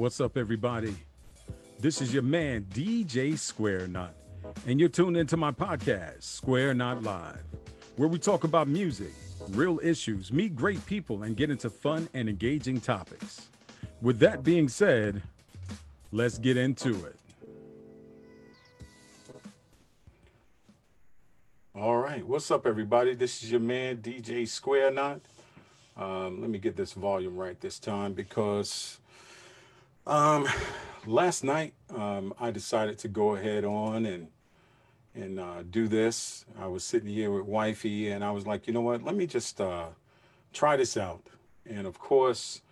What's up, everybody? This is your man, DJ Square Knot, and you're tuned into my podcast, Square Knot Live, where we talk about music, real issues, meet great people, and get into fun and engaging topics. With that being said, let's get into it. All right, what's up, everybody? This is your man, DJ Square Knot. Um, let me get this volume right this time because um, last night um, I decided to go ahead on and and uh, do this. I was sitting here with wifey, and I was like, you know what? Let me just uh, try this out. And of course,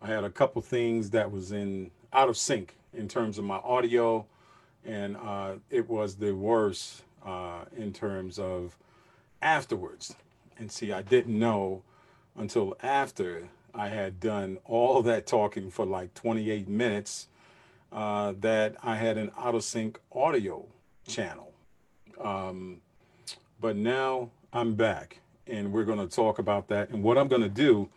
I had a couple things that was in out of sync in terms of my audio, and uh, it was the worst uh, in terms of afterwards. And see, I didn't know until after I had done all that talking for like 28 minutes uh, that I had an out of sync audio channel. Um, but now I'm back and we're going to talk about that and what I'm going to do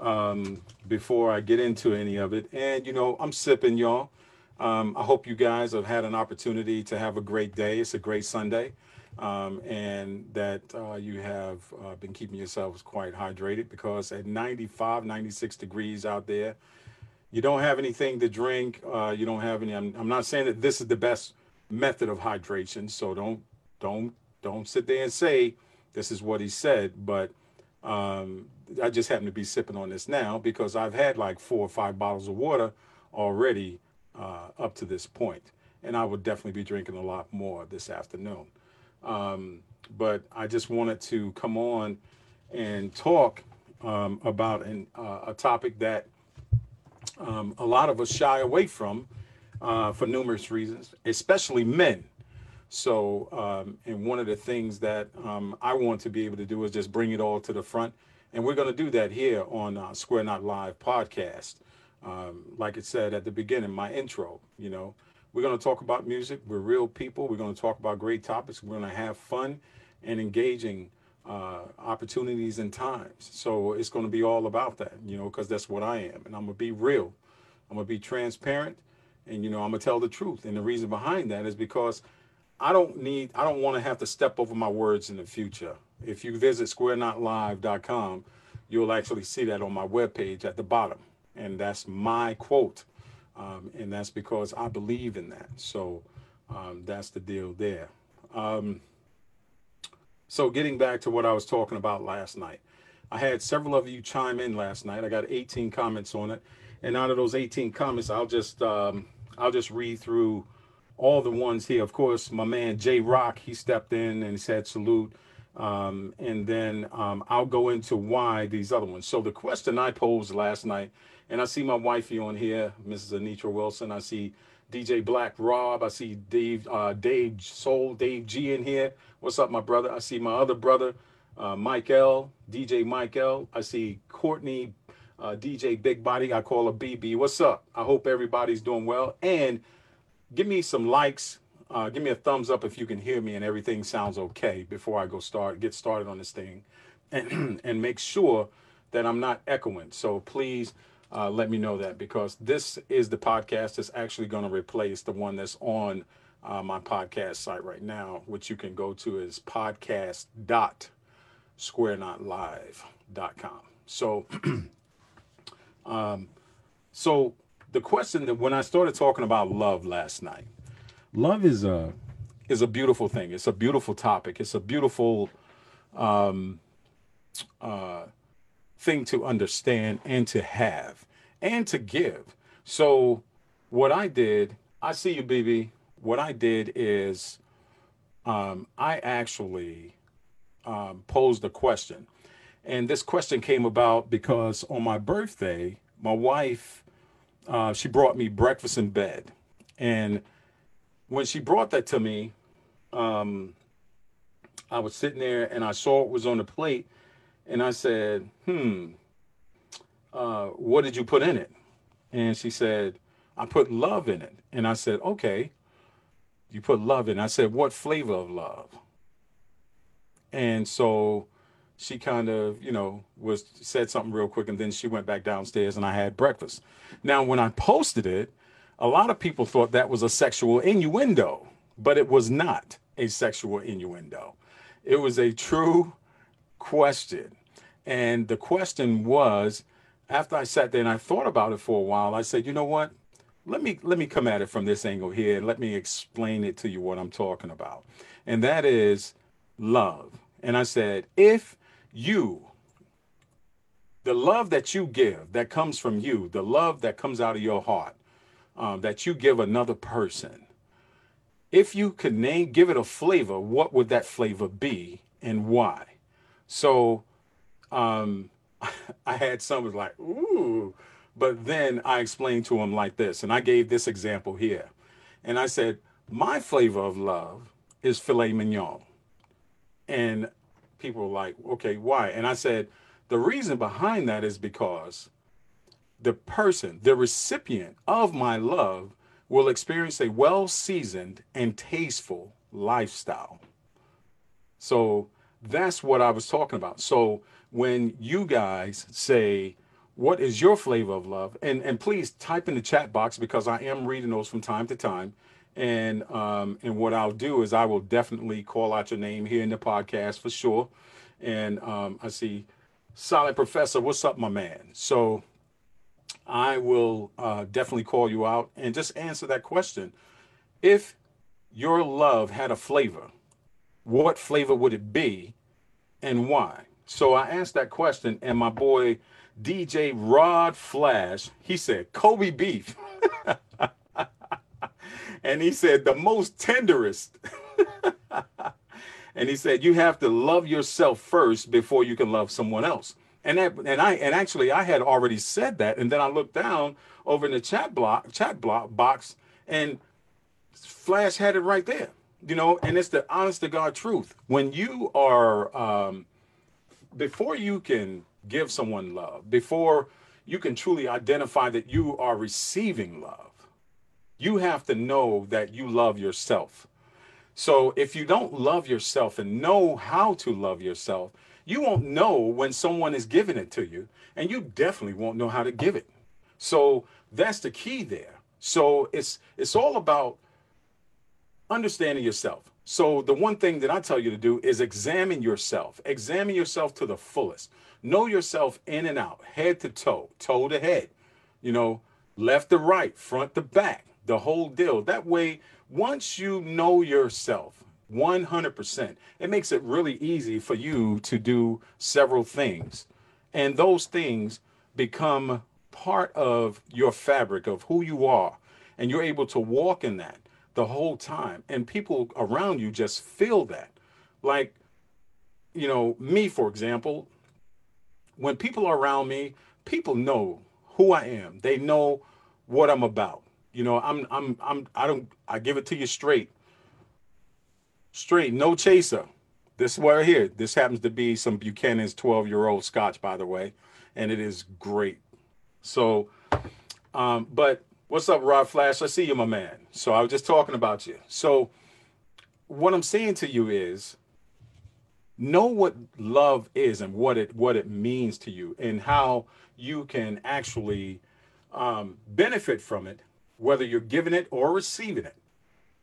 um, before I get into any of it. And, you know, I'm sipping, y'all. Um, I hope you guys have had an opportunity to have a great day. It's a great Sunday um, and that uh, you have uh, been keeping yourselves quite hydrated because at 95, 96 degrees out there, you don't have anything to drink. Uh, you don't have any. I'm, I'm not saying that this is the best method of hydration, so don't don't don't sit there and say this is what he said. But um, I just happen to be sipping on this now because I've had like four or five bottles of water already uh, up to this point, and I would definitely be drinking a lot more this afternoon. Um, but I just wanted to come on and talk um, about an, uh, a topic that um, a lot of us shy away from uh, for numerous reasons, especially men. So, um, and one of the things that um, I want to be able to do is just bring it all to the front. And we're going to do that here on uh, Square Knot Live podcast. Um, like it said at the beginning, my intro, you know, we're going to talk about music. We're real people. We're going to talk about great topics. We're going to have fun and engaging uh, opportunities and times. So it's going to be all about that, you know, because that's what I am. And I'm going to be real. I'm going to be transparent. And, you know, I'm going to tell the truth. And the reason behind that is because I don't need, I don't want to have to step over my words in the future. If you visit squareknotlive.com, you'll actually see that on my webpage at the bottom. And that's my quote um, and that's because I believe in that. So um, that's the deal there. Um, so getting back to what I was talking about last night, I had several of you chime in last night. I got 18 comments on it, and out of those 18 comments, I'll just um, I'll just read through all the ones here. Of course, my man Jay Rock he stepped in and said salute. Um, and then um, I'll go into why these other ones. So the question I posed last night and I see my wifey on here, Mrs. Anitra Wilson. I see DJ Black Rob. I see Dave, uh, Dave Soul, Dave G in here. What's up, my brother? I see my other brother, uh, Mike L, DJ Mike L. I see Courtney, uh, DJ Big Body. I call her BB. What's up? I hope everybody's doing well. And give me some likes. Uh, give me a thumbs up if you can hear me and everything sounds okay before I go start get started on this thing, and and make sure that I'm not echoing. So please uh, let me know that because this is the podcast that's actually going to replace the one that's on uh, my podcast site right now, which you can go to is podcast.squareknotlive.com. So, um, so the question that when I started talking about love last night, love is a is a beautiful thing. It's a beautiful topic. It's a beautiful um, uh, thing to understand and to have and to give. So, what I did, I see you, BB. What I did is um, I actually um, posed a question. And this question came about because on my birthday, my wife, uh, she brought me breakfast in bed. And when she brought that to me, um, I was sitting there and I saw it was on the plate and I said, hmm, uh, what did you put in it? And she said, I put love in it. And I said, okay, you put love in. I said, what flavor of love? And so she kind of, you know, was said something real quick and then she went back downstairs and I had breakfast. Now, when I posted it, a lot of people thought that was a sexual innuendo, but it was not a sexual innuendo. It was a true question. And the question was after I sat there and I thought about it for a while, I said, you know what? Let me let me come at it from this angle here and let me explain it to you what I'm talking about. And that is love. And I said, if you the love that you give that comes from you the love that comes out of your heart um, that you give another person if you could name give it a flavor what would that flavor be and why so um, i had someone like ooh but then i explained to him like this and i gave this example here and i said my flavor of love is filet mignon and people were like, okay, why? And I said, the reason behind that is because the person, the recipient of my love, will experience a well seasoned and tasteful lifestyle. So that's what I was talking about. So when you guys say, what is your flavor of love? And and please type in the chat box because I am reading those from time to time. And um, and what I'll do is I will definitely call out your name here in the podcast for sure. And um, I see Solid Professor, what's up, my man? So I will uh, definitely call you out and just answer that question. If your love had a flavor, what flavor would it be and why? So I asked that question, and my boy DJ Rod Flash, he said, Kobe beef. and he said, the most tenderest. and he said, you have to love yourself first before you can love someone else. And that, and I and actually I had already said that, and then I looked down over in the chat block chat block box, and Flash had it right there, you know. And it's the honest to God truth. When you are um, before you can give someone love, before you can truly identify that you are receiving love, you have to know that you love yourself. So if you don't love yourself and know how to love yourself, you won't know when someone is giving it to you, and you definitely won't know how to give it. So that's the key there. So it's it's all about understanding yourself. So the one thing that I tell you to do is examine yourself. Examine yourself to the fullest. Know yourself in and out, head to toe, toe to head. You know, left to right, front to back the whole deal. That way, once you know yourself 100%, it makes it really easy for you to do several things. And those things become part of your fabric of who you are. And you're able to walk in that the whole time. And people around you just feel that. Like, you know, me, for example, when people are around me, people know who I am, they know what I'm about. You know, I'm I'm I'm I don't I give it to you straight. Straight, no chaser. This right here. This happens to be some Buchanan's 12-year-old scotch, by the way, and it is great. So, um, but what's up, Rod Flash? I see you, my man. So I was just talking about you. So what I'm saying to you is know what love is and what it what it means to you and how you can actually um, benefit from it whether you're giving it or receiving it.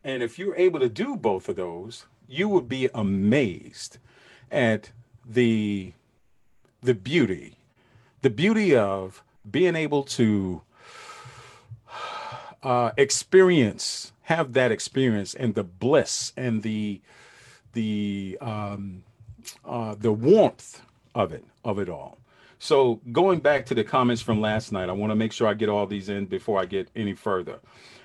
And if you're able to do both of those, you would be amazed at the the beauty, the beauty of being able to uh, experience, have that experience, and the bliss and the the um, uh, the warmth of it of it all. So going back to the comments from last night, I want to make sure I get all these in before I get any further.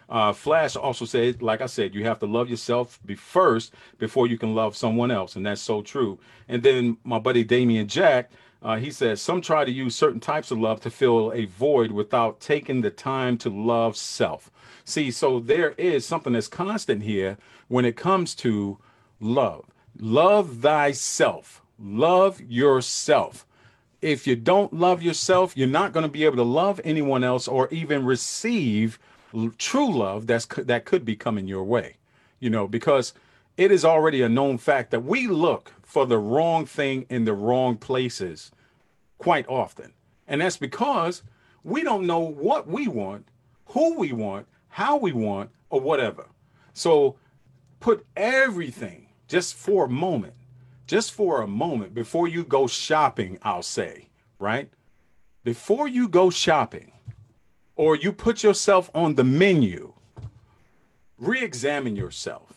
Uh, Flash also said, like I said, you have to love yourself be first before you can love someone else, and that's so true. And then my buddy Damian Jack, uh, he says some try to use certain types of love to fill a void without taking the time to love self. See, so there is something that's constant here when it comes to love. Love thyself. Love yourself if you don't love yourself, you're not going to be able to love anyone else or even receive true love that's that could be coming your way. You know, because it is already a known fact that we look for the wrong thing in the wrong places quite often. And that's because we don't know what we want, who we want, how we want, or whatever. So put everything just for a moment, just for a moment before you go shopping, I'll say, right? Before you go shopping or you put yourself on the menu, re examine yourself.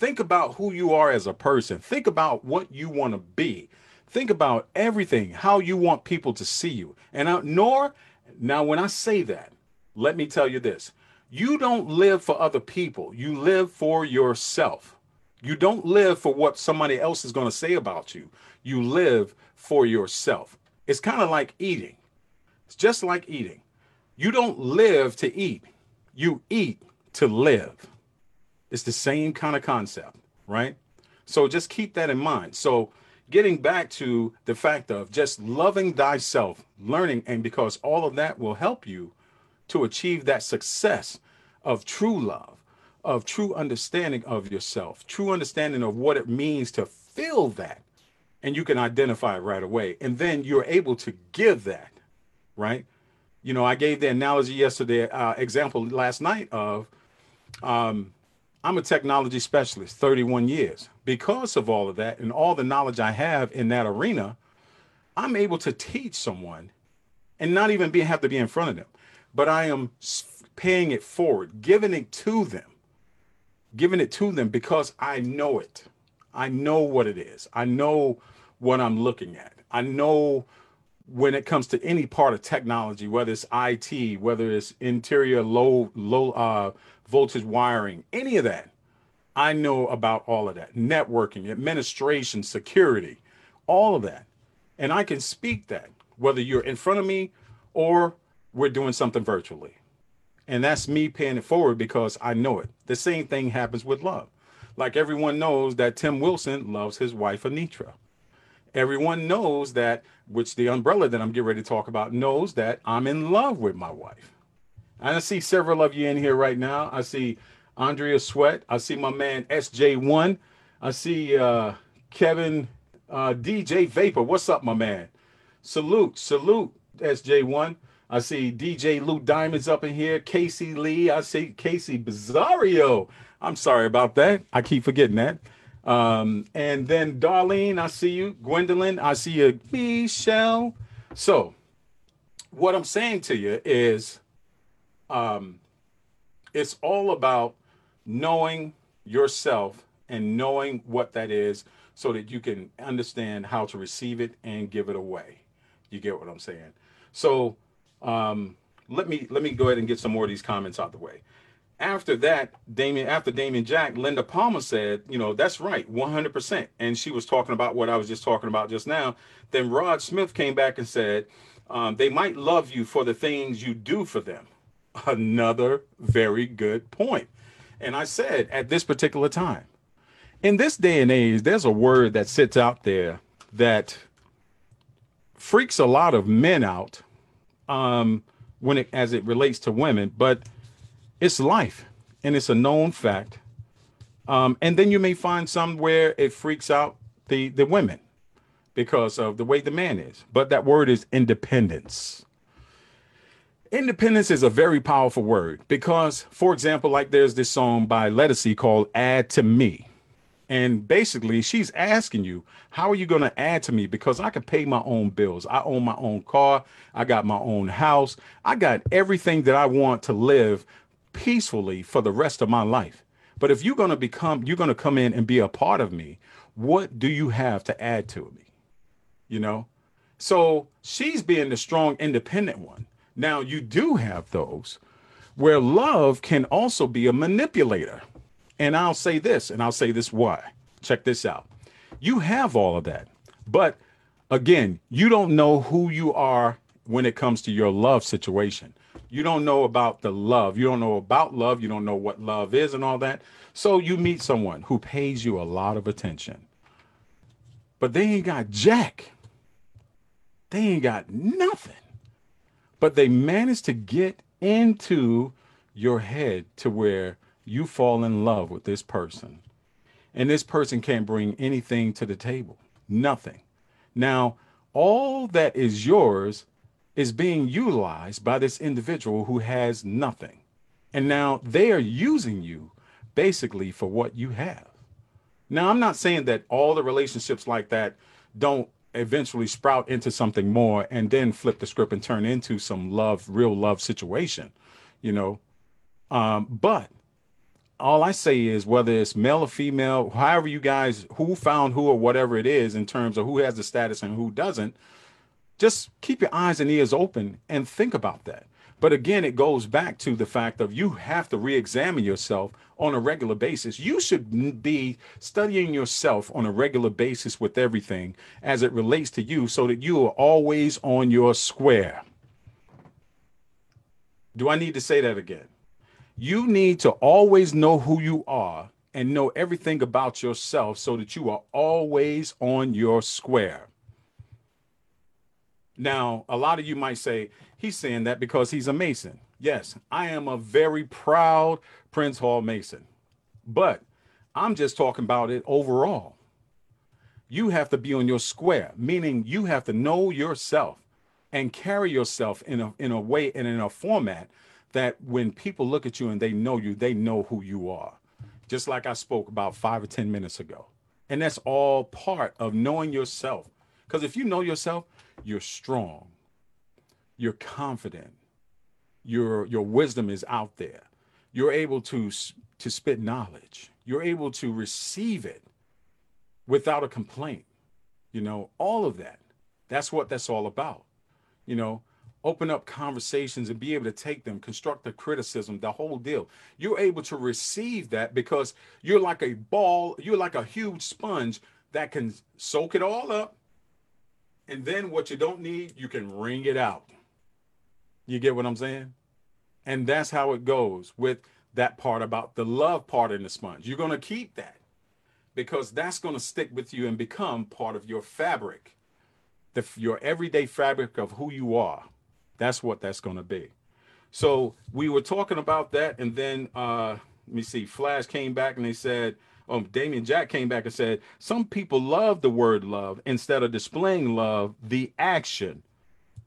Think about who you are as a person. Think about what you want to be. Think about everything, how you want people to see you. And I, nor, now when I say that, let me tell you this you don't live for other people, you live for yourself. You don't live for what somebody else is going to say about you. You live for yourself. It's kind of like eating. It's just like eating. You don't live to eat, you eat to live. It's the same kind of concept, right? So just keep that in mind. So, getting back to the fact of just loving thyself, learning, and because all of that will help you to achieve that success of true love, of true understanding of yourself, true understanding of what it means to feel that. And you can identify it right away. And then you're able to give that, right? You know, I gave the analogy yesterday, uh, example last night of um, I'm a technology specialist, 31 years. Because of all of that and all the knowledge I have in that arena, I'm able to teach someone and not even be, have to be in front of them, but I am paying it forward, giving it to them, giving it to them because I know it. I know what it is. I know what I'm looking at. I know when it comes to any part of technology, whether it's IT, whether it's interior low low uh, voltage wiring, any of that, I know about all of that. Networking, administration, security, all of that, and I can speak that whether you're in front of me or we're doing something virtually. And that's me paying it forward because I know it. The same thing happens with love. Like everyone knows that Tim Wilson loves his wife Anitra. Everyone knows that, which the umbrella that I'm getting ready to talk about knows that I'm in love with my wife. And I see several of you in here right now. I see Andrea Sweat. I see my man SJ1. I see uh, Kevin uh, DJ Vapor. What's up, my man? Salute, salute, SJ1. I see DJ Lou Diamonds up in here. Casey Lee. I see Casey Bizarrio. I'm sorry about that. I keep forgetting that. Um, and then Darlene, I see you. Gwendolyn, I see you. Michelle. So, what I'm saying to you is, um, it's all about knowing yourself and knowing what that is so that you can understand how to receive it and give it away. You get what I'm saying? So, um, let me let me go ahead and get some more of these comments out of the way. After that, Damien, after Damien Jack, Linda Palmer said, you know, that's right, 100%. And she was talking about what I was just talking about just now. Then Rod Smith came back and said, um, they might love you for the things you do for them. Another very good point. And I said at this particular time, in this day and age, there's a word that sits out there that freaks a lot of men out um, when it as it relates to women, but it's life and it's a known fact. Um, and then you may find some where it freaks out the the women because of the way the man is. But that word is independence. Independence is a very powerful word because, for example, like there's this song by Ledisi called Add to Me. And basically, she's asking you, how are you going to add to me? Because I can pay my own bills. I own my own car. I got my own house. I got everything that I want to live peacefully for the rest of my life. But if you're going to become, you're going to come in and be a part of me, what do you have to add to me? You know? So she's being the strong, independent one. Now, you do have those where love can also be a manipulator. And I'll say this, and I'll say this why. Check this out. You have all of that. But again, you don't know who you are when it comes to your love situation. You don't know about the love. You don't know about love. You don't know what love is and all that. So you meet someone who pays you a lot of attention. But they ain't got jack. They ain't got nothing. But they manage to get into your head to where you fall in love with this person and this person can't bring anything to the table. Nothing. Now, all that is yours is being utilized by this individual who has nothing. And now they are using you basically for what you have. Now, I'm not saying that all the relationships like that don't eventually sprout into something more and then flip the script and turn into some love, real love situation, you know. Um, but all I say is whether it's male or female, however you guys who found who or whatever it is in terms of who has the status and who doesn't, just keep your eyes and ears open and think about that. But again, it goes back to the fact of you have to re-examine yourself on a regular basis. You should be studying yourself on a regular basis with everything as it relates to you so that you are always on your square. Do I need to say that again? You need to always know who you are and know everything about yourself so that you are always on your square. Now, a lot of you might say, he's saying that because he's a Mason. Yes, I am a very proud Prince Hall Mason, but I'm just talking about it overall. You have to be on your square, meaning you have to know yourself and carry yourself in a, in a way and in a format that when people look at you and they know you, they know who you are. Just like I spoke about five or 10 minutes ago. And that's all part of knowing yourself. Because if you know yourself, you're strong, you're confident, your your wisdom is out there. You're able to to spit knowledge. You're able to receive it without a complaint. You know, all of that. That's what that's all about. You know, open up conversations and be able to take them, constructive criticism, the whole deal. You're able to receive that because you're like a ball, you're like a huge sponge that can soak it all up and then what you don't need, you can wring it out. You get what I'm saying? And that's how it goes with that part about the love part in the sponge. You're going to keep that because that's going to stick with you and become part of your fabric, the, your everyday fabric of who you are. That's what that's going to be. So we were talking about that, and then uh, let me see. Flash came back and they said, um, Damien Jack came back and said, Some people love the word love instead of displaying love, the action.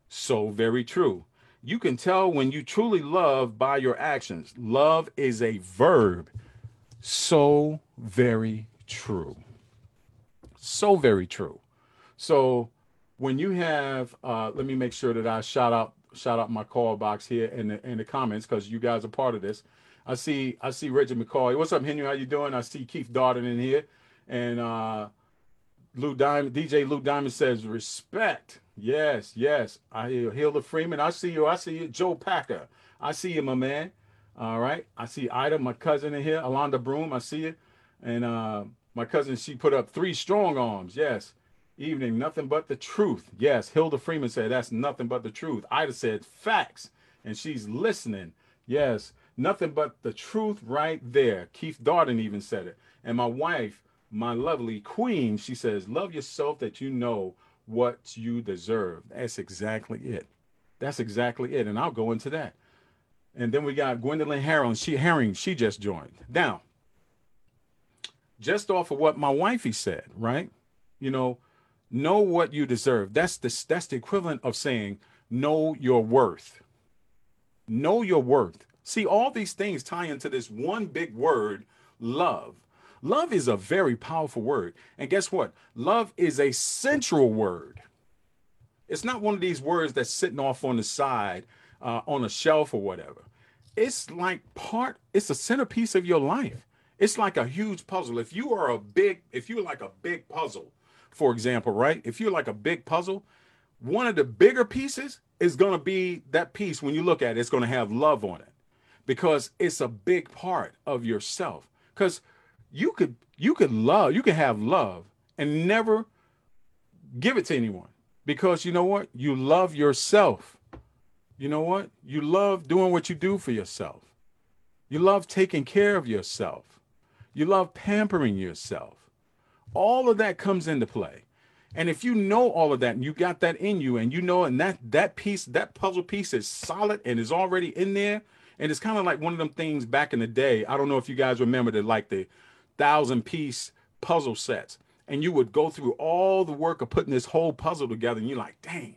So very true. You can tell when you truly love by your actions. Love is a verb. So very true. So very true. So when you have, uh, let me make sure that I shout out shout out my call box here in the in the comments because you guys are part of this. I see I see Reggie McCoy. What's up, Henry? How you doing? I see Keith Darden in here, and uh, Lou Diamond. DJ Lou Diamond says respect. Yes, yes. I hear Hilda Freeman. I see you. I see you. Joe Packer. I see you, my man. All right. I see Ida, my cousin in here. Alonda Broom. I see you. And uh, my cousin, she put up three strong arms. Yes. Evening, nothing but the truth. Yes. Hilda Freeman said that's nothing but the truth. Ida said facts, and she's listening. Yes. Nothing but the truth right there. Keith Darden even said it. And my wife, my lovely queen, she says, Love yourself that you know what you deserve. That's exactly it. That's exactly it. And I'll go into that. And then we got Gwendolyn Herring. She Herring, she just joined. Now, just off of what my wifey said, right? You know, know what you deserve. That's the that's the equivalent of saying know your worth. Know your worth. See, all these things tie into this one big word, love. Love is a very powerful word. And guess what? Love is a central word. It's not one of these words that's sitting off on the side, uh, on a shelf or whatever. It's like part, it's a centerpiece of your life. It's like a huge puzzle. If you are a big, if you're like a big puzzle, for example, right? If you're like a big puzzle, one of the bigger pieces is going to be that piece when you look at it, it's going to have love on it because it's a big part of yourself. Because you could you could love, you could have love and never give it to anyone. Because you know what? You love yourself. You know what? You love doing what you do for yourself. You love taking care of yourself. You love pampering yourself. All of that comes into play. And if you know all of that and you got that in you and you know and that that piece that puzzle piece is solid and is already in there and it's kind of like one of them things back in the day. I don't know if you guys remember the like the thousand piece puzzle sets. And you would go through all the work of putting this whole puzzle together, and you're like, dang,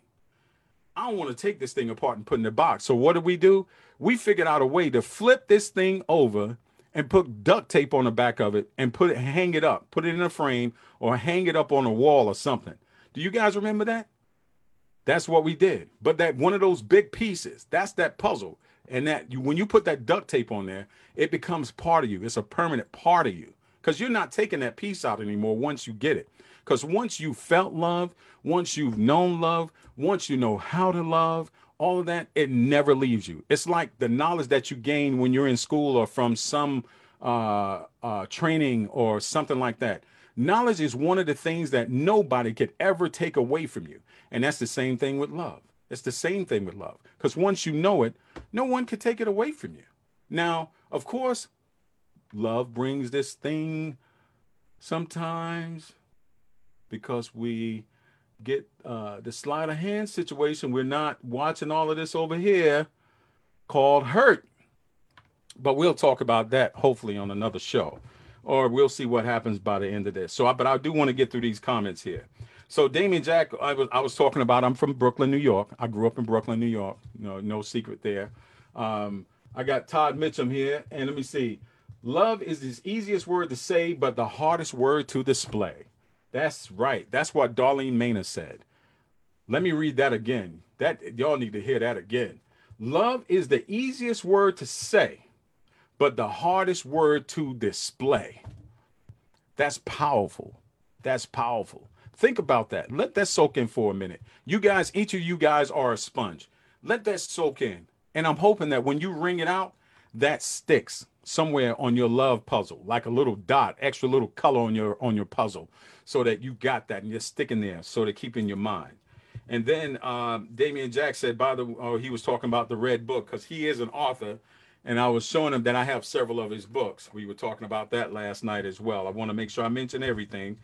I don't want to take this thing apart and put in the box. So what did we do? We figured out a way to flip this thing over and put duct tape on the back of it and put it, hang it up, put it in a frame or hang it up on a wall or something. Do you guys remember that? That's what we did. But that one of those big pieces, that's that puzzle. And that you, when you put that duct tape on there, it becomes part of you. It's a permanent part of you because you're not taking that piece out anymore once you get it. Because once you felt love, once you've known love, once you know how to love, all of that, it never leaves you. It's like the knowledge that you gain when you're in school or from some uh, uh, training or something like that. Knowledge is one of the things that nobody could ever take away from you. And that's the same thing with love. It's the same thing with love. Because once you know it, no one can take it away from you. Now, of course, love brings this thing sometimes because we get uh, the sleight of hand situation. We're not watching all of this over here called hurt. But we'll talk about that hopefully on another show, or we'll see what happens by the end of this. So, I, but I do want to get through these comments here. So, Damien Jack, I was I was talking about. I'm from Brooklyn, New York. I grew up in Brooklyn, New York. No, no secret there. Um, I got Todd Mitchum here, and let me see. Love is the easiest word to say, but the hardest word to display. That's right. That's what Darlene Maina said. Let me read that again. That y'all need to hear that again. Love is the easiest word to say, but the hardest word to display. That's powerful. That's powerful. Think about that. Let that soak in for a minute. You guys, each of you guys are a sponge. Let that soak in. And I'm hoping that when you wring it out, that sticks somewhere on your love puzzle, like a little dot, extra little color on your on your puzzle, so that you got that and you're sticking there, so to keep in your mind. And then um, Damien Jack said, by the oh, he was talking about the red book because he is an author, and I was showing him that I have several of his books. We were talking about that last night as well. I want to make sure I mention everything.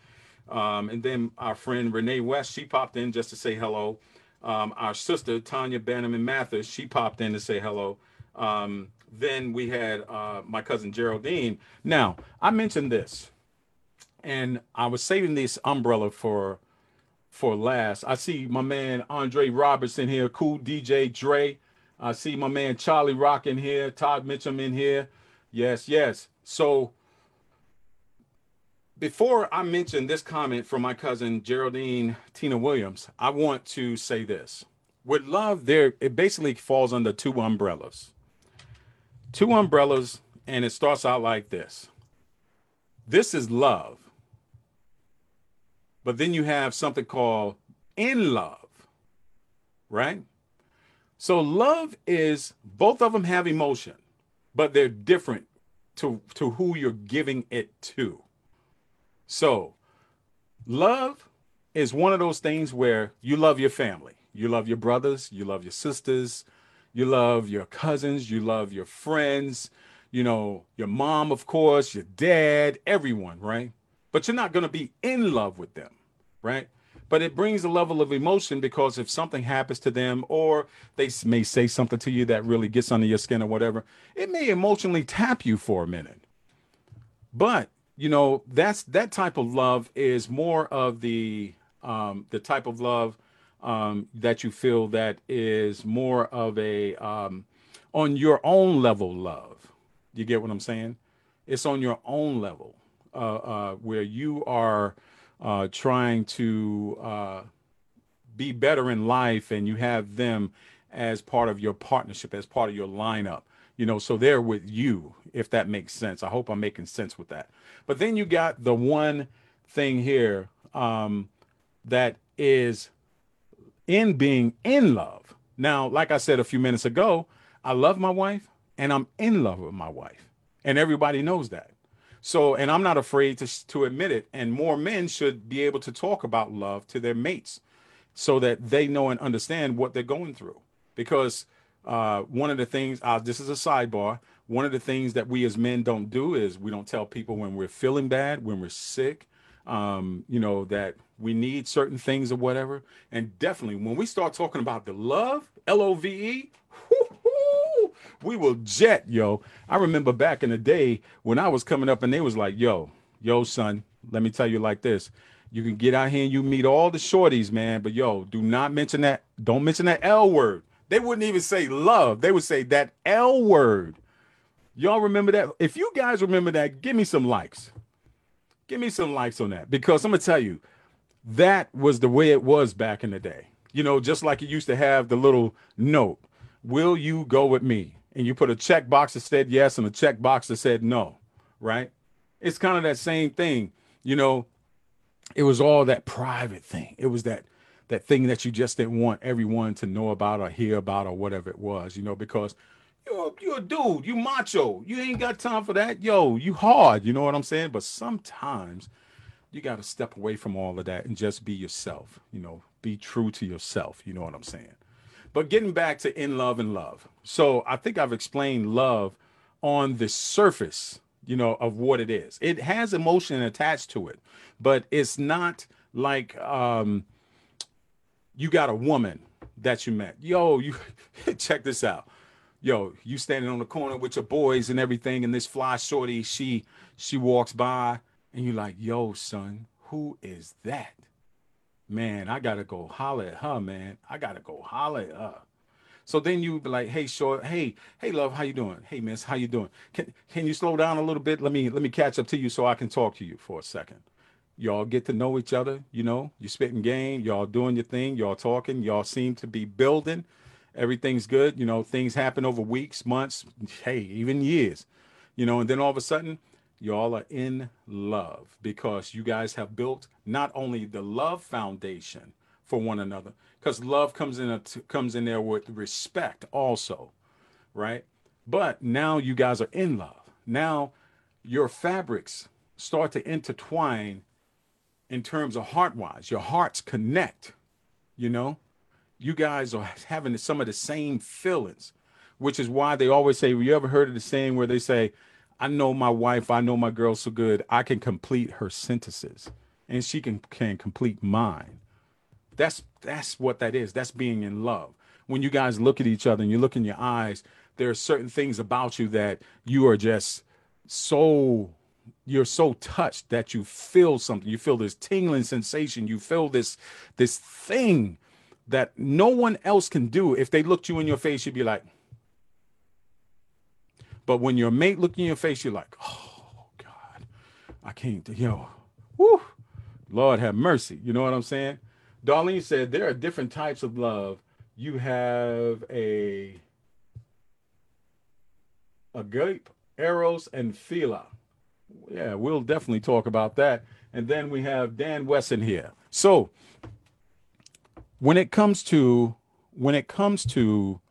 Um, and then our friend Renee West, she popped in just to say hello. Um, our sister Tanya Bannerman Mathis, she popped in to say hello. Um, then we had uh, my cousin Geraldine. Now, I mentioned this, and I was saving this umbrella for for last. I see my man Andre Robertson here, cool DJ Dre. I see my man Charlie Rock in here, Todd Mitchum in here. Yes, yes. So before I mention this comment from my cousin Geraldine Tina Williams, I want to say this. With love, there it basically falls under two umbrellas two umbrellas, and it starts out like this this is love. But then you have something called in love, right? So love is both of them have emotion, but they're different to, to who you're giving it to. So love is one of those things where you love your family, you love your brothers, you love your sisters, you love your cousins, you love your friends, you know, your mom, of course, your dad, everyone, right? But you're not going to be in love with them, right? But it brings a level of emotion because if something happens to them or they may say something to you that really gets under your skin or whatever, it may emotionally tap you for a minute. But, you know, that's that type of love is more of the um the type of love um, that you feel that is more of a um, on your own level love. You get what I'm saying? It's on your own level uh, uh, where you are uh, trying to uh, be better in life, and you have them as part of your partnership, as part of your lineup. You know, so they're with you, if that makes sense. I hope I'm making sense with that. But then you got the one thing here um, that is in being in love. Now, like I said a few minutes ago, I love my wife and I'm in love with my wife. And everybody knows that. So, and I'm not afraid to, to admit it. And more men should be able to talk about love to their mates so that they know and understand what they're going through. Because uh, one of the things, uh, this is a sidebar, one of the things that we as men don't do is we don't tell people when we're feeling bad, when we're sick, um, you know, that we need certain things or whatever. And definitely when we start talking about the love, L O V E, we will jet, yo. I remember back in the day when I was coming up and they was like, yo, yo, son, let me tell you like this. You can get out here and you meet all the shorties, man. But yo, do not mention that. Don't mention that L word. They wouldn't even say love. They would say that L word. Y'all remember that? If you guys remember that, give me some likes. Give me some likes on that because I'm gonna tell you, that was the way it was back in the day. You know, just like it used to have the little note, "Will you go with me?" And you put a check box that said yes and a check box that said no, right? It's kind of that same thing. You know, it was all that private thing. It was that that thing that you just didn't want everyone to know about or hear about or whatever it was, you know, because you're, you're a dude, you macho, you ain't got time for that. Yo, you hard, you know what I'm saying? But sometimes you got to step away from all of that and just be yourself, you know, be true to yourself, you know what I'm saying? But getting back to in love and love. So I think I've explained love on the surface, you know, of what it is. It has emotion attached to it, but it's not like um you got a woman that you met. Yo, you check this out. Yo, you standing on the corner with your boys and everything, and this fly shorty, she she walks by, and you're like, yo, son, who is that? Man, I gotta go holler at her, man. I gotta go holler at her. So then you be like, hey, short, hey, hey, love, how you doing? Hey, miss, how you doing? Can can you slow down a little bit? Let me let me catch up to you so I can talk to you for a second y'all get to know each other you know you spitting game y'all doing your thing y'all talking y'all seem to be building everything's good you know things happen over weeks months hey even years you know and then all of a sudden y'all are in love because you guys have built not only the love foundation for one another because love comes in a, comes in there with respect also right but now you guys are in love now your fabrics start to intertwine in terms of heart wise. Your hearts connect, you know? You guys are having some of the same feelings, which is why they always say, you ever heard of the saying where they say, I know my wife, I know my girl so good, I can complete her sentences and she can, can complete mine. That's that's what that is. That's being in love. When you guys look at each other and you look in your eyes, there are certain things about you that you are just so you're so touched that you feel something you feel this tingling sensation you feel this this thing that no one else can do if they looked you in your face you'd be like but when your mate look in your face you're like oh god i can't yo whoo, lord have mercy you know what i'm saying darlene said there are different types of love you have a agape eros and philia yeah, we'll definitely talk about that. And then we have Dan Wesson here. So when it comes to when it comes to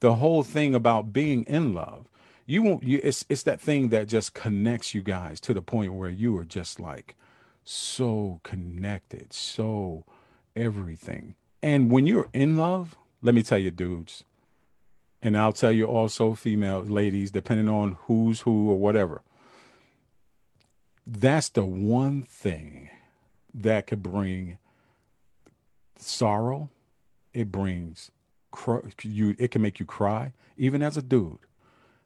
the whole thing about being in love, you won't you it's it's that thing that just connects you guys to the point where you are just like so connected, so everything. And when you're in love, let me tell you, dudes, and I'll tell you also, female ladies, depending on who's who or whatever that's the one thing that could bring sorrow. It brings you. It can make you cry, even as a dude.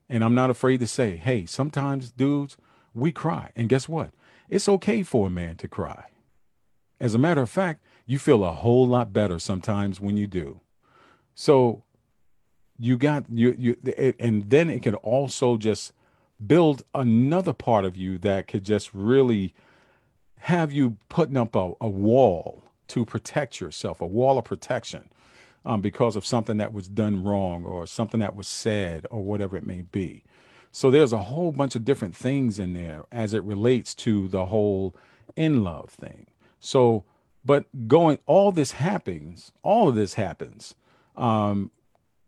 And I'm not afraid to say, hey, sometimes dudes we cry, and guess what? It's okay for a man to cry. As a matter of fact, you feel a whole lot better sometimes when you do. So you got you you and then it can also just build another part of you that could just really have you putting up a, a wall to protect yourself, a wall of protection um, because of something that was done wrong or something that was said or whatever it may be. So there's a whole bunch of different things in there as it relates to the whole in love thing. So, but going, all this happens, all of this happens um,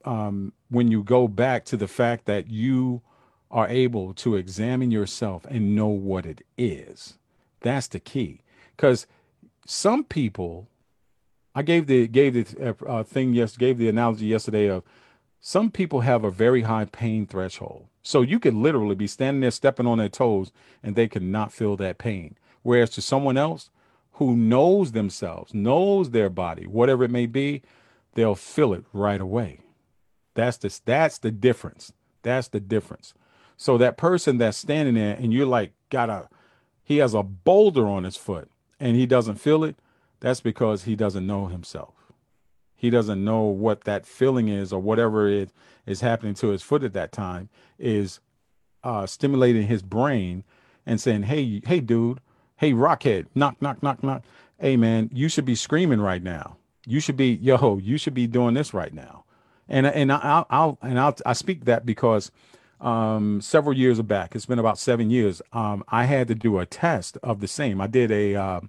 um, when you go back to the fact that you are able to examine yourself and know what it is. That's the key. Because some people, I gave the gave the uh, uh, thing yes gave the analogy yesterday of some people have a very high pain threshold. So you could literally be standing there stepping on their toes and they could not feel that pain. Whereas to someone else who knows themselves, knows their body, whatever it may be, they'll feel it right away. That's the that's the difference. That's the difference. So that person that's standing there and you're like got a he has a boulder on his foot and he doesn't feel it, that's because he doesn't know himself. He doesn't know what that feeling is or whatever it is happening to his foot at that time is uh, stimulating his brain and saying, "Hey, hey, dude, hey, rockhead, knock, knock, knock, knock. Hey, man, you should be screaming right now. You should be, yo, you should be doing this right now." And and I'll, I'll and I'll I speak that because um, several years back, it's been about seven years. Um, I had to do a test of the same. I did a uh,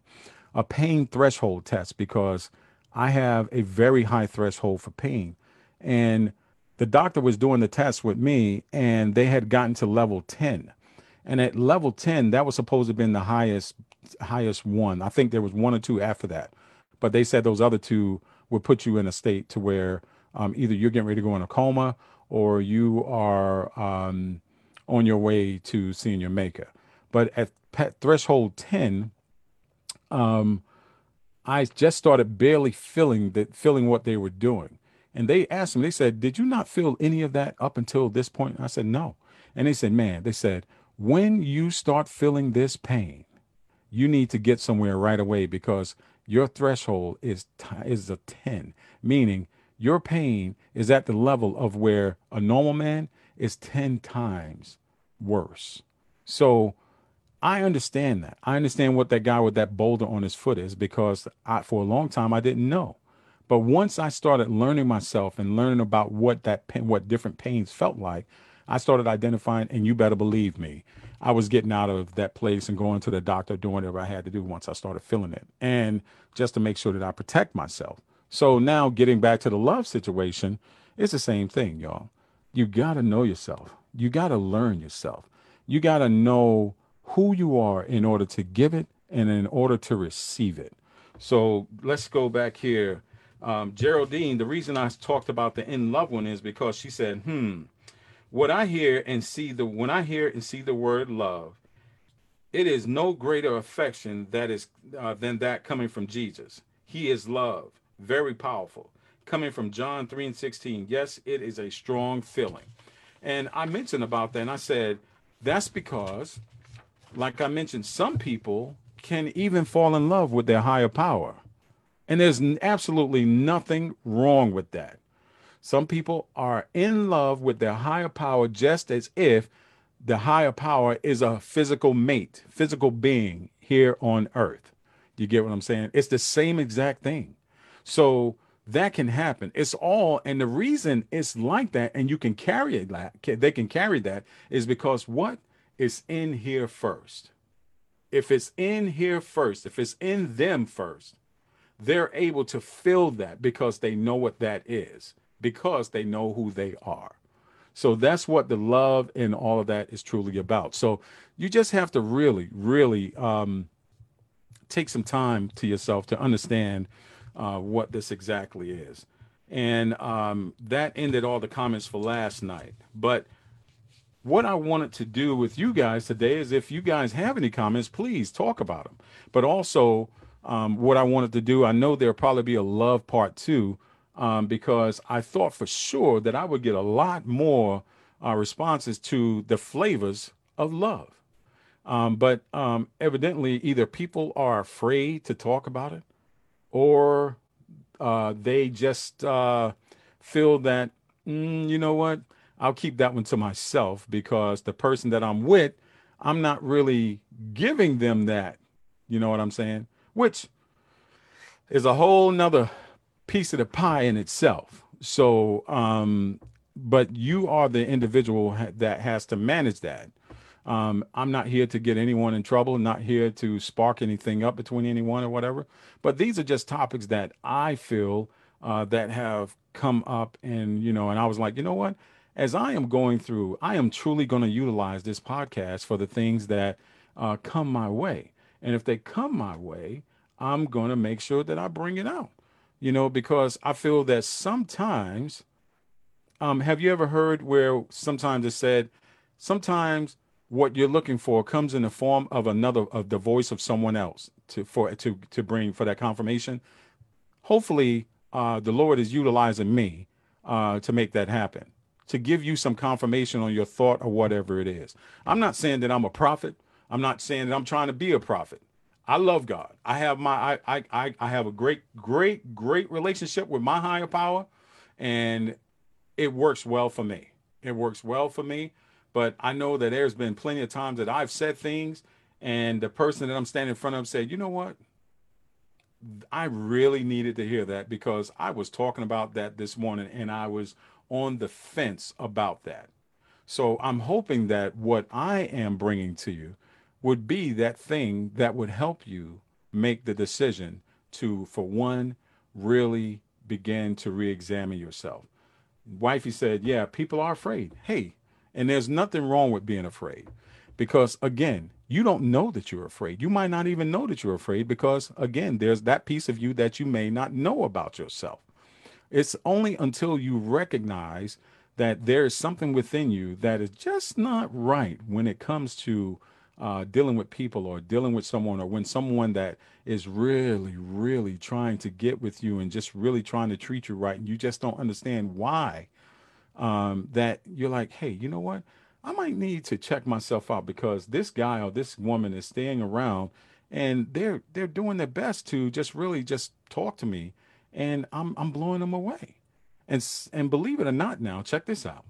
a pain threshold test because I have a very high threshold for pain, and the doctor was doing the test with me, and they had gotten to level ten, and at level ten, that was supposed to have been the highest highest one. I think there was one or two after that, but they said those other two would put you in a state to where um, either you're getting ready to go in a coma or you are um, on your way to seeing your maker. But at threshold 10, um, I just started barely feeling that feeling what they were doing. And they asked me, they said, Did you not feel any of that up until this point? I said, No. And they said, Man, they said, when you start feeling this pain, you need to get somewhere right away because your threshold is t- is a 10, meaning your pain is at the level of where a normal man is 10 times worse. So I understand that. I understand what that guy with that boulder on his foot is because I, for a long time I didn't know. But once I started learning myself and learning about what that pain, what different pains felt like, I started identifying, and you better believe me, I was getting out of that place and going to the doctor, doing whatever I had to do once I started feeling it, and just to make sure that I protect myself. So now getting back to the love situation, it's the same thing, y'all. You got to know yourself. You got to learn yourself. You got to know who you are in order to give it and in order to receive it. So let's go back here. Um, Geraldine, the reason I talked about the in love one is because she said, hmm, what I hear and see the when I hear and see the word love, it is no greater affection that is uh, than that coming from Jesus. He is love very powerful. Coming from John 3 and 16, yes, it is a strong feeling. And I mentioned about that, and I said, that's because, like I mentioned, some people can even fall in love with their higher power. And there's absolutely nothing wrong with that. Some people are in love with their higher power just as if the higher power is a physical mate, physical being here on earth. You get what I'm saying? It's the same exact thing. So that can happen. It's all, and the reason it's like that, and you can carry it, like they can carry that, is because what is in here first. If it's in here first, if it's in them first, they're able to fill that because they know what that is, because they know who they are. So that's what the love and all of that is truly about. So you just have to really, really um, take some time to yourself to understand uh, what this exactly is. And um, that ended all the comments for last night. But what I wanted to do with you guys today is if you guys have any comments, please talk about them. But also, um, what I wanted to do, I know there'll probably be a love part two um, because I thought for sure that I would get a lot more uh, responses to the flavors of love. Um, but um, evidently, either people are afraid to talk about it or uh, they just uh, feel that, mm, you know what, I'll keep that one to myself because the person that I'm with, I'm not really giving them that. You know what I'm saying? Which is a whole nother piece of the pie in itself. So, um, but you are the individual that has to manage that. Um, I'm not here to get anyone in trouble, not here to spark anything up between anyone or whatever. But these are just topics that I feel uh, that have come up, and you know, and I was like, you know what? As I am going through, I am truly going to utilize this podcast for the things that uh, come my way, and if they come my way, I'm going to make sure that I bring it out. You know, because I feel that sometimes, um, have you ever heard where sometimes it said, sometimes what you're looking for comes in the form of another of the voice of someone else to for to to bring for that confirmation hopefully uh, the lord is utilizing me uh, to make that happen to give you some confirmation on your thought or whatever it is i'm not saying that i'm a prophet I'm not saying that I'm trying to be a prophet. I love God. I have my I I I have a great great great relationship with my higher power and it works well for me. It works well for me, but I know that there's been plenty of times that I've said things and the person that I'm standing in front of said, "You know what? I really needed to hear that because I was talking about that this morning and I was on the fence about that. So I'm hoping that what I am bringing to you would be that thing that would help you make the decision to, for one, really begin to re examine yourself. Wifey said, Yeah, people are afraid. Hey, and there's nothing wrong with being afraid because, again, you don't know that you're afraid. You might not even know that you're afraid because, again, there's that piece of you that you may not know about yourself. It's only until you recognize that there is something within you that is just not right when it comes to uh, dealing with people or dealing with someone or when someone that is really, really trying to get with you and just really trying to treat you right and you just don't understand why, um, that you're like, hey, you know what? I might need to check myself out because this guy or this woman is staying around and they're they're doing their best to just really just talk to me and I'm I'm blowing them away. And and believe it or not now, check this out.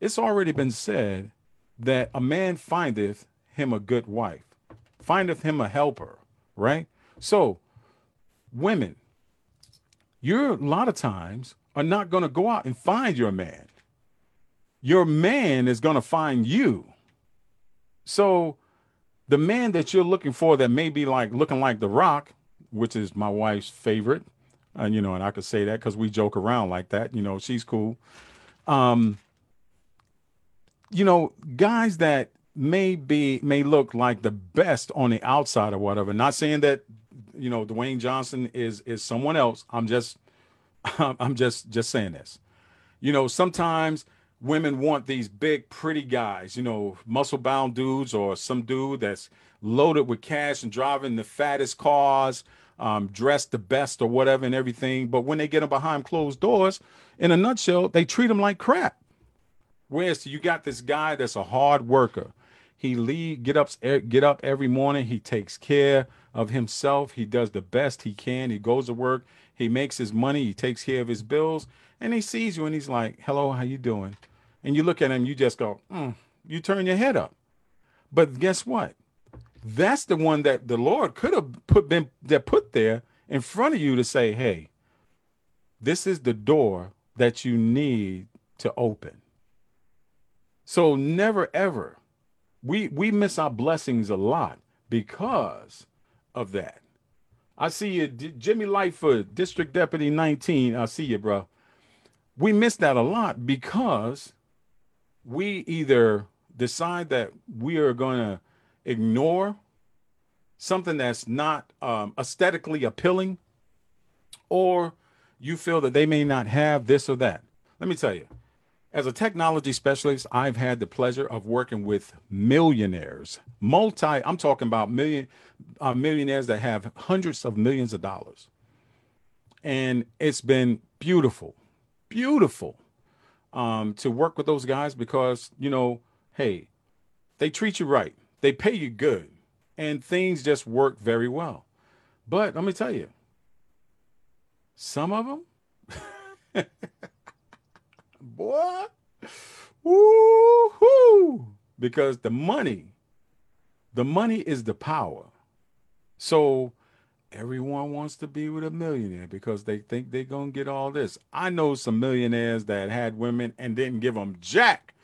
It's already been said that a man findeth him a good wife, findeth him a helper, right? So, women, you're a lot of times are not going to go out and find your man your man is going to find you. So the man that you're looking for that may be like looking like The Rock, which is my wife's favorite, and you know, and I could say that because we joke around like that. You know, she's cool. Um, you know, guys that may be may look like the best on the outside or whatever. Not saying that you know Dwayne Johnson is is someone else. I'm just I'm just just saying this. You know, sometimes women want these big, pretty guys, you know, muscle bound dudes or some dude that's loaded with cash and driving the fattest cars, um, dressed the best or whatever and everything. But when they get them behind closed doors, in a nutshell, they treat them like crap. Whereas you got this guy that's a hard worker. He lead, get up, get up every morning. He takes care of himself. He does the best he can. He goes to work. He makes his money. He takes care of his bills. And he sees you and he's like, "Hello, how you doing?" and you look at him, you just go, mm, you turn your head up. But guess what? That's the one that the Lord could have put been that put there in front of you to say, hey, this is the door that you need to open. So never ever. We we miss our blessings a lot because of that. I see you, Jimmy Lightfoot, District Deputy 19. I see you, bro. We miss that a lot because we either decide that we are going to ignore something that's not um, aesthetically appealing, or you feel that they may not have this or that. Let me tell you, as a technology specialist, I've had the pleasure of working with millionaires, multi, I'm talking about million uh, millionaires that have hundreds of millions of dollars. And it's been beautiful, beautiful um, to work with those guys because, you know, hey, they treat you right, they pay you good, and things just work very well. But let me tell you, some of them, boy, woo because the money, the money is the power. So everyone wants to be with a millionaire because they think they're going to get all this. I know some millionaires that had women and didn't give them jack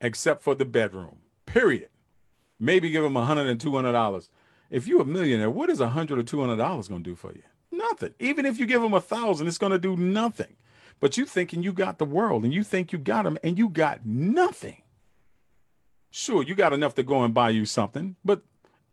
except for the bedroom, period. Maybe give them a hundred and two hundred dollars. If you're a millionaire, what is a hundred or two hundred dollars going to do for you? Nothing. Even if you give them a thousand, it's going to do nothing. But you thinking you got the world and you think you got them and you got nothing. Sure, you got enough to go and buy you something, but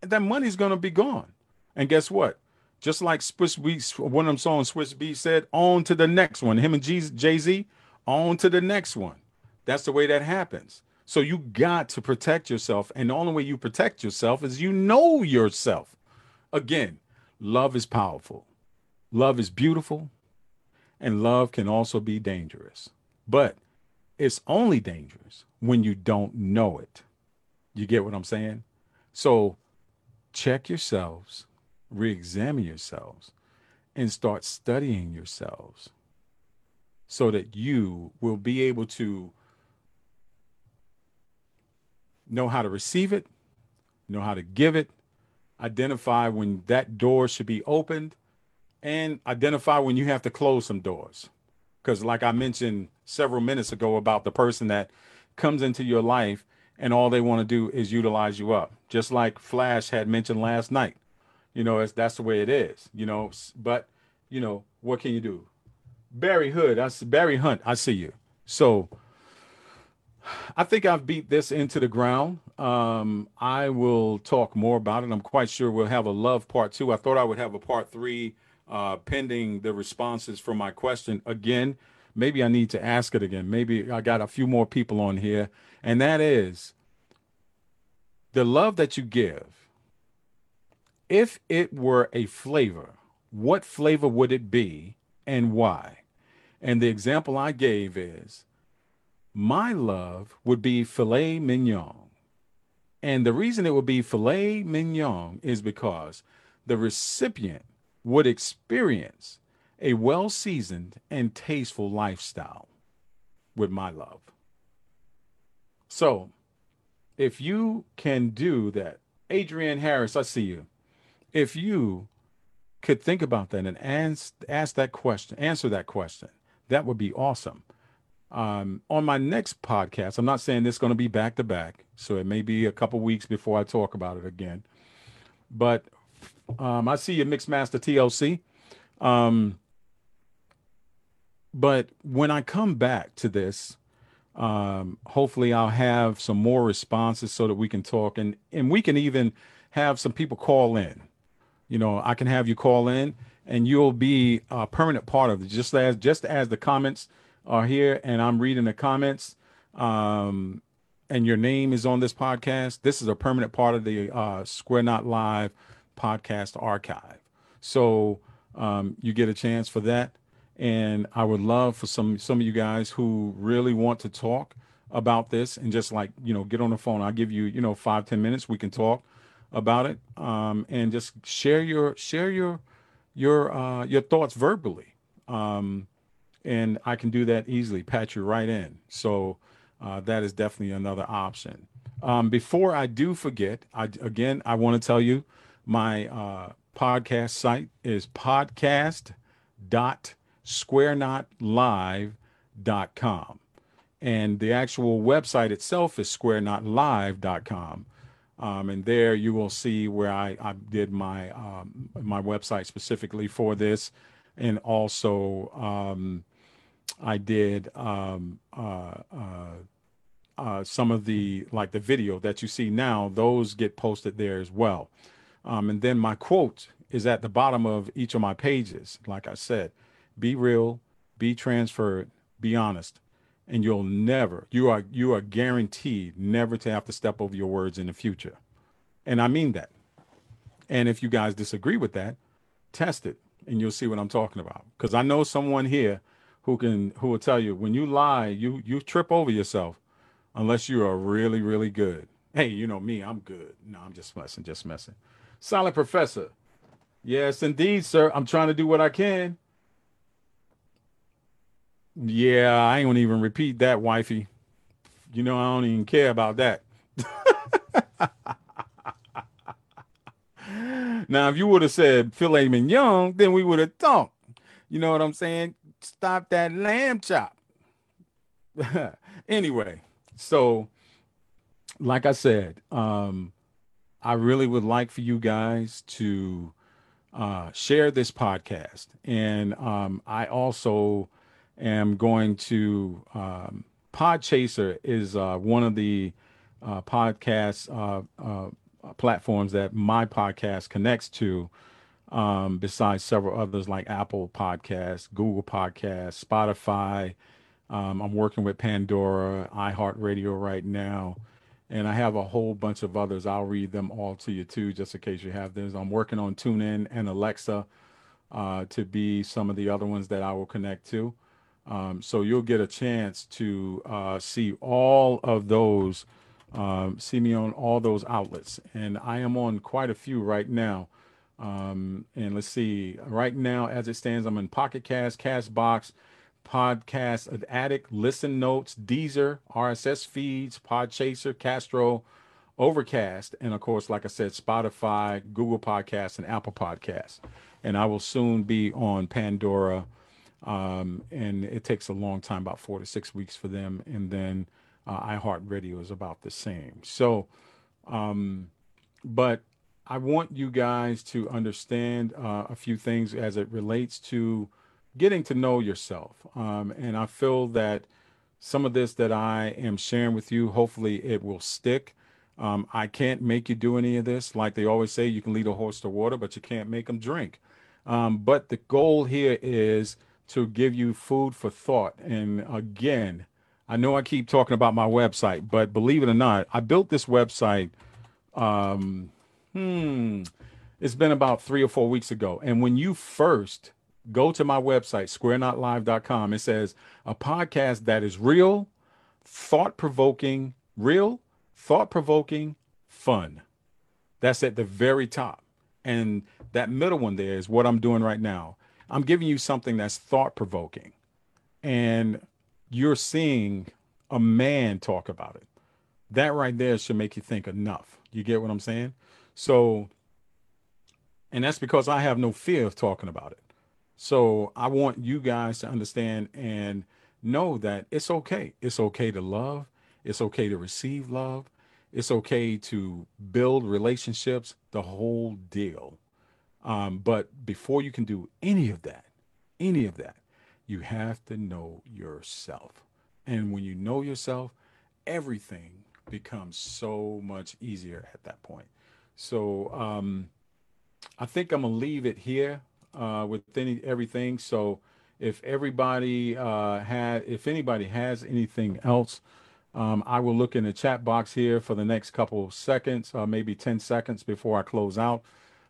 that money's going to be gone. And guess what? Just like Swiss Beatz, one of them songs Swiss Beatz said, on to the next one. Him and Jay Z, on to the next one. That's the way that happens. So you got to protect yourself. And the only way you protect yourself is you know yourself. Again, love is powerful, love is beautiful, and love can also be dangerous. But it's only dangerous when you don't know it. You get what I'm saying? So check yourselves, re examine yourselves, and start studying yourselves so that you will be able to know how to receive it, know how to give it, identify when that door should be opened, and identify when you have to close some doors. Because, like I mentioned several minutes ago about the person that comes into your life and all they want to do is utilize you up, just like Flash had mentioned last night. You know, that's the way it is, you know. But, you know, what can you do? Barry Hood, I see Barry Hunt, I see you. So, I think I've beat this into the ground. Um, I will talk more about it. I'm quite sure we'll have a love part two. I thought I would have a part three uh, pending the responses for my question. Again, maybe I need to ask it again. Maybe I got a few more people on here. And that is the love that you give. If it were a flavor, what flavor would it be and why? And the example I gave is my love would be filet mignon. And the reason it would be filet mignon is because the recipient would experience a well seasoned and tasteful lifestyle with my love. So, if you can do that, Adrienne Harris, I see you. If you could think about that and ask, ask that question, answer that question, that would be awesome. Um, on my next podcast, I'm not saying this is going to be back to back, so it may be a couple weeks before I talk about it again. But um, I see you, Mixmaster TLC. Um, but when I come back to this, um, hopefully I'll have some more responses so that we can talk and and we can even have some people call in. You know, I can have you call in and you'll be a permanent part of it. Just as just as the comments are here and I'm reading the comments, um, and your name is on this podcast, this is a permanent part of the uh, Square Knot Live podcast archive. So um, you get a chance for that. And I would love for some some of you guys who really want to talk about this and just like you know get on the phone. I'll give you you know five ten minutes. We can talk about it um, and just share your share your your uh, your thoughts verbally. Um, and I can do that easily, patch you right in. So uh, that is definitely another option. Um, before I do forget, I, again, I want to tell you my uh, podcast site is podcast.squareknotlive.com. And the actual website itself is squareknotlive.com. Um, and there you will see where I, I did my um, my website specifically for this, and also um, I did um, uh, uh, uh, some of the like the video that you see now; those get posted there as well. Um, and then my quote is at the bottom of each of my pages. Like I said, be real, be transferred, be honest, and you'll never you are you are guaranteed never to have to step over your words in the future. And I mean that. And if you guys disagree with that, test it and you'll see what I'm talking about. Because I know someone here who can who will tell you when you lie, you you trip over yourself unless you are really, really good. Hey, you know me, I'm good. No, I'm just messing, just messing. Silent professor. Yes, indeed, sir. I'm trying to do what I can. Yeah, I ain't gonna even repeat that, wifey. You know, I don't even care about that. now, if you would have said filet mignon, then we would have talked. You know what I'm saying? stop that lamb chop. anyway, so like I said, um, I really would like for you guys to uh, share this podcast. And um, I also am going to, um, Podchaser is uh, one of the uh, podcast uh, uh, platforms that my podcast connects to um, besides several others like Apple Podcasts, Google Podcasts, Spotify. Um, I'm working with Pandora, iHeartRadio right now, and I have a whole bunch of others. I'll read them all to you too, just in case you have those. I'm working on TuneIn and Alexa uh, to be some of the other ones that I will connect to. Um, so you'll get a chance to uh, see all of those Um, see me on all those outlets, and I am on quite a few right now. Um, and let's see, right now as it stands, I'm in Pocket Cast, Castbox, Podcast Addict, Listen Notes, Deezer, RSS feeds, Podchaser, Castro, Overcast, and of course, like I said, Spotify, Google Podcasts, and Apple Podcasts. And I will soon be on Pandora. Um, and it takes a long time, about four to six weeks for them. And then uh, iHeartRadio is about the same. So, um, but I want you guys to understand uh, a few things as it relates to getting to know yourself. Um, and I feel that some of this that I am sharing with you, hopefully it will stick. Um, I can't make you do any of this. Like they always say, you can lead a horse to water, but you can't make them drink. Um, but the goal here is to give you food for thought. And again, I know I keep talking about my website, but believe it or not, I built this website. Um, hmm, it's been about three or four weeks ago. And when you first go to my website, squareknotlive.com, it says a podcast that is real, thought provoking, real, thought provoking, fun. That's at the very top. And that middle one there is what I'm doing right now. I'm giving you something that's thought provoking. And you're seeing a man talk about it. That right there should make you think enough. You get what I'm saying? So, and that's because I have no fear of talking about it. So I want you guys to understand and know that it's okay. It's okay to love. It's okay to receive love. It's okay to build relationships, the whole deal. Um, but before you can do any of that, any of that, you have to know yourself. And when you know yourself, everything becomes so much easier at that point. So um, I think I'm gonna leave it here uh, with any everything. So if everybody uh, had, if anybody has anything else, um, I will look in the chat box here for the next couple of seconds, uh, maybe 10 seconds before I close out.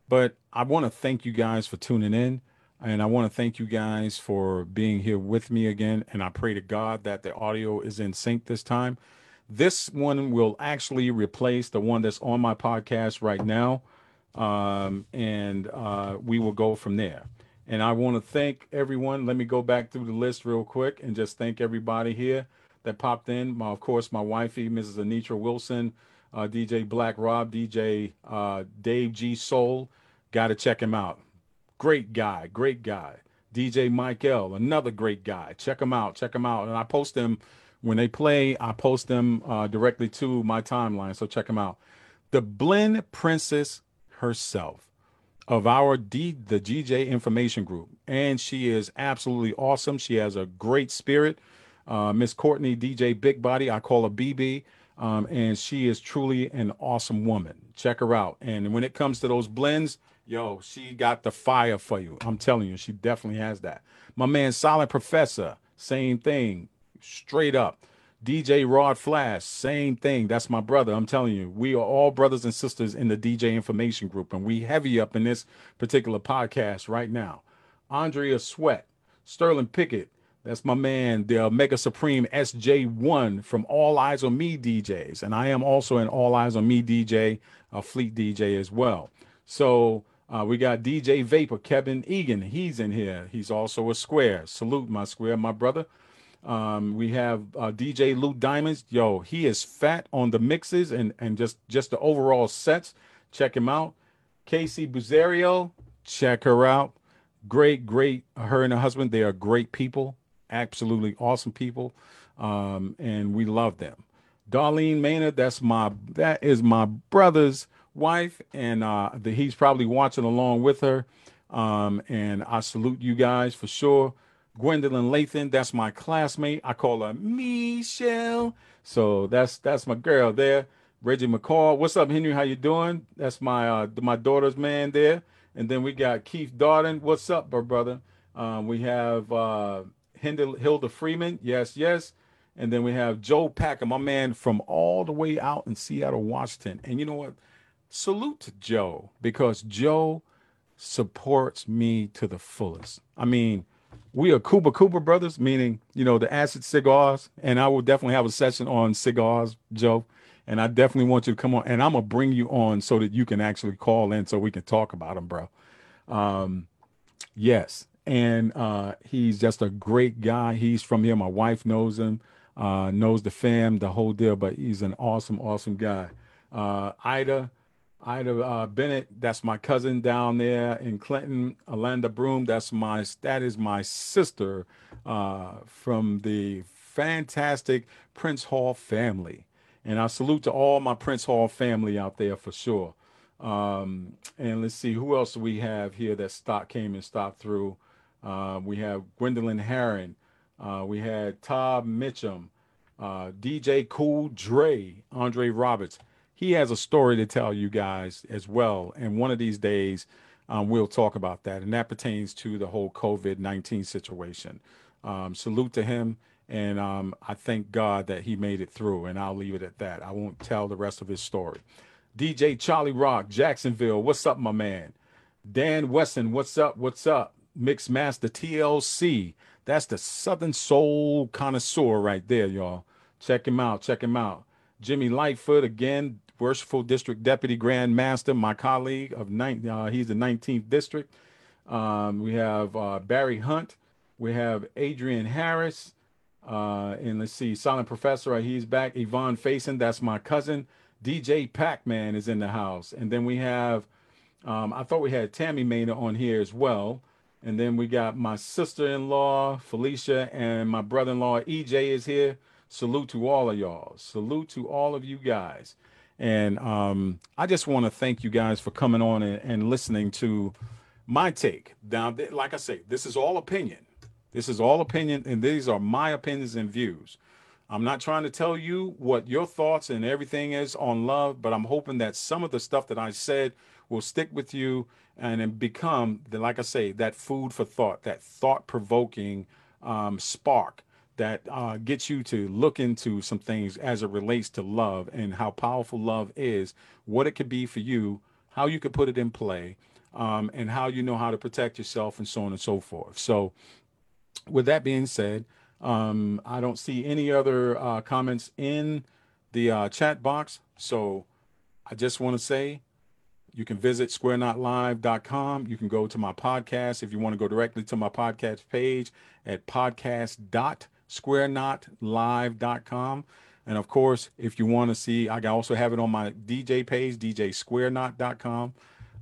But I want to thank you guys for tuning in. And I want to thank you guys for being here with me again. And I pray to God that the audio is in sync this time. This one will actually replace the one that's on my podcast right now. Um, and uh, we will go from there. And I want to thank everyone. Let me go back through the list real quick and just thank everybody here that popped in. My, of course, my wifey, Mrs. Anitra Wilson, uh, DJ Black Rob, DJ uh, Dave G Soul. Got to check him out. Great guy, great guy. DJ Mike L, another great guy. Check him out, check him out. And I post them when they play, I post them uh, directly to my timeline. So check them out. The Blend Princess herself of our D, the DJ Information Group. And she is absolutely awesome. She has a great spirit. Uh, Miss Courtney, DJ Big Body, I call her BB. Um, and she is truly an awesome woman. Check her out. And when it comes to those blends, Yo, she got the fire for you. I'm telling you, she definitely has that. My man, Silent Professor, same thing, straight up. DJ Rod Flash, same thing. That's my brother. I'm telling you, we are all brothers and sisters in the DJ Information Group, and we heavy up in this particular podcast right now. Andrea Sweat, Sterling Pickett, that's my man, the Mega Supreme SJ1 from All Eyes on Me DJs. And I am also an All Eyes on Me DJ, a Fleet DJ as well. So uh, we got DJ Vapor, Kevin Egan. He's in here. He's also a square. Salute my square, my brother. Um, we have uh, DJ Lou Diamonds. Yo, he is fat on the mixes and and just just the overall sets. Check him out. Casey Buzerio, check her out. Great, great. Her and her husband, they are great people. Absolutely awesome people, um, and we love them. Darlene Maynard, that's my that is my brother's wife, and uh, the, he's probably watching along with her. Um, and I salute you guys for sure. Gwendolyn Lathan, that's my classmate. I call her Michelle. So that's that's my girl there. Reggie McCall. What's up, Henry? How you doing? That's my uh, my daughter's man there. And then we got Keith Darden. What's up, my brother? Um, we have uh, Hilda Freeman. Yes, yes. And then we have Joe Packer, my man from all the way out in Seattle, Washington. And you know what? salute to Joe because Joe supports me to the fullest. I mean, we are Cuba Cooper brothers, meaning, you know, the acid cigars. And I will definitely have a session on cigars, Joe. and I definitely want you to come on. And I'm gonna bring you on so that you can actually call in so we can talk about him, bro. Um, yes, and uh, he's just a great guy. He's from here. My wife knows him, uh, knows the fam, the whole deal. But he's an awesome, awesome guy. Uh, Ida, Ida uh, Bennett, that's my cousin down there in Clinton. Alanda Broom, that's my that is my sister uh, from the fantastic Prince Hall family. And I salute to all my Prince Hall family out there for sure. Um, and let's see who else we have here that stock came and stopped through. Uh, we have Gwendolyn Herron. Uh, we had Todd Mitchum, uh, DJ Cool Dre, Andre Roberts. He has a story to tell you guys as well. And one of these days, um, we'll talk about that. And that pertains to the whole COVID 19 situation. Um, salute to him. And um, I thank God that he made it through. And I'll leave it at that. I won't tell the rest of his story. DJ Charlie Rock, Jacksonville. What's up, my man? Dan Weston, what's up? What's up? Mix Master TLC. That's the Southern Soul connoisseur right there, y'all. Check him out. Check him out. Jimmy Lightfoot, again, Worshipful District Deputy Grand Master, my colleague of nine. Uh, he's the 19th District. Um, we have uh, Barry Hunt. We have Adrian Harris. Uh, and let's see, Silent Professor, he's back. Yvonne Faison, that's my cousin. DJ Pac Man is in the house. And then we have, um, I thought we had Tammy Maynard on here as well. And then we got my sister in law, Felicia, and my brother in law, EJ, is here. Salute to all of y'all. Salute to all of you guys. And um, I just want to thank you guys for coming on and, and listening to my take. Now, like I say, this is all opinion. This is all opinion, and these are my opinions and views. I'm not trying to tell you what your thoughts and everything is on love, but I'm hoping that some of the stuff that I said will stick with you and become, like I say, that food for thought, that thought provoking um, spark that uh, gets you to look into some things as it relates to love and how powerful love is, what it could be for you, how you could put it in play, um, and how you know how to protect yourself, and so on and so forth. So, with that being said, um, I don't see any other uh, comments in the uh, chat box. So, I just want to say you can visit squareknotlive.com. You can go to my podcast if you want to go directly to my podcast page at podcast.squareknotlive.com. And of course, if you want to see, I also have it on my DJ page, djsquareknot.com.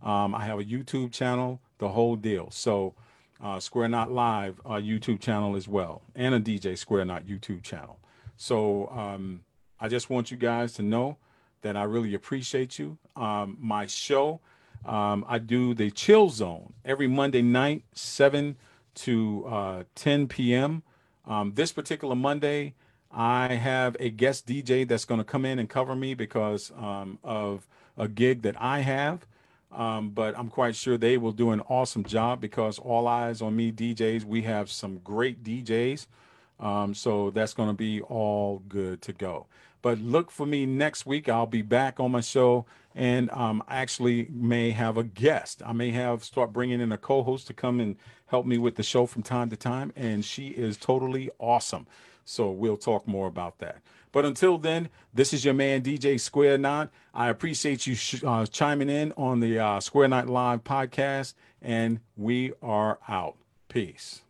Um, I have a YouTube channel, the whole deal. So, uh, Square Knot Live uh, YouTube channel as well, and a DJ Square Knot YouTube channel. So, um, I just want you guys to know that I really appreciate you. Um, my show, um, I do the Chill Zone every Monday night, 7 to uh, 10 p.m. Um, this particular Monday, I have a guest DJ that's going to come in and cover me because um, of a gig that I have. Um, but I'm quite sure they will do an awesome job because all eyes on me DJs. We have some great DJs. Um, so that's going to be all good to go. But look for me next week. I'll be back on my show and um, I actually may have a guest. I may have start bringing in a co-host to come and help me with the show from time to time, and she is totally awesome. So we'll talk more about that. But until then, this is your man DJ Square Knot. I appreciate you sh- uh, chiming in on the uh, Square Knot Live podcast, and we are out. Peace.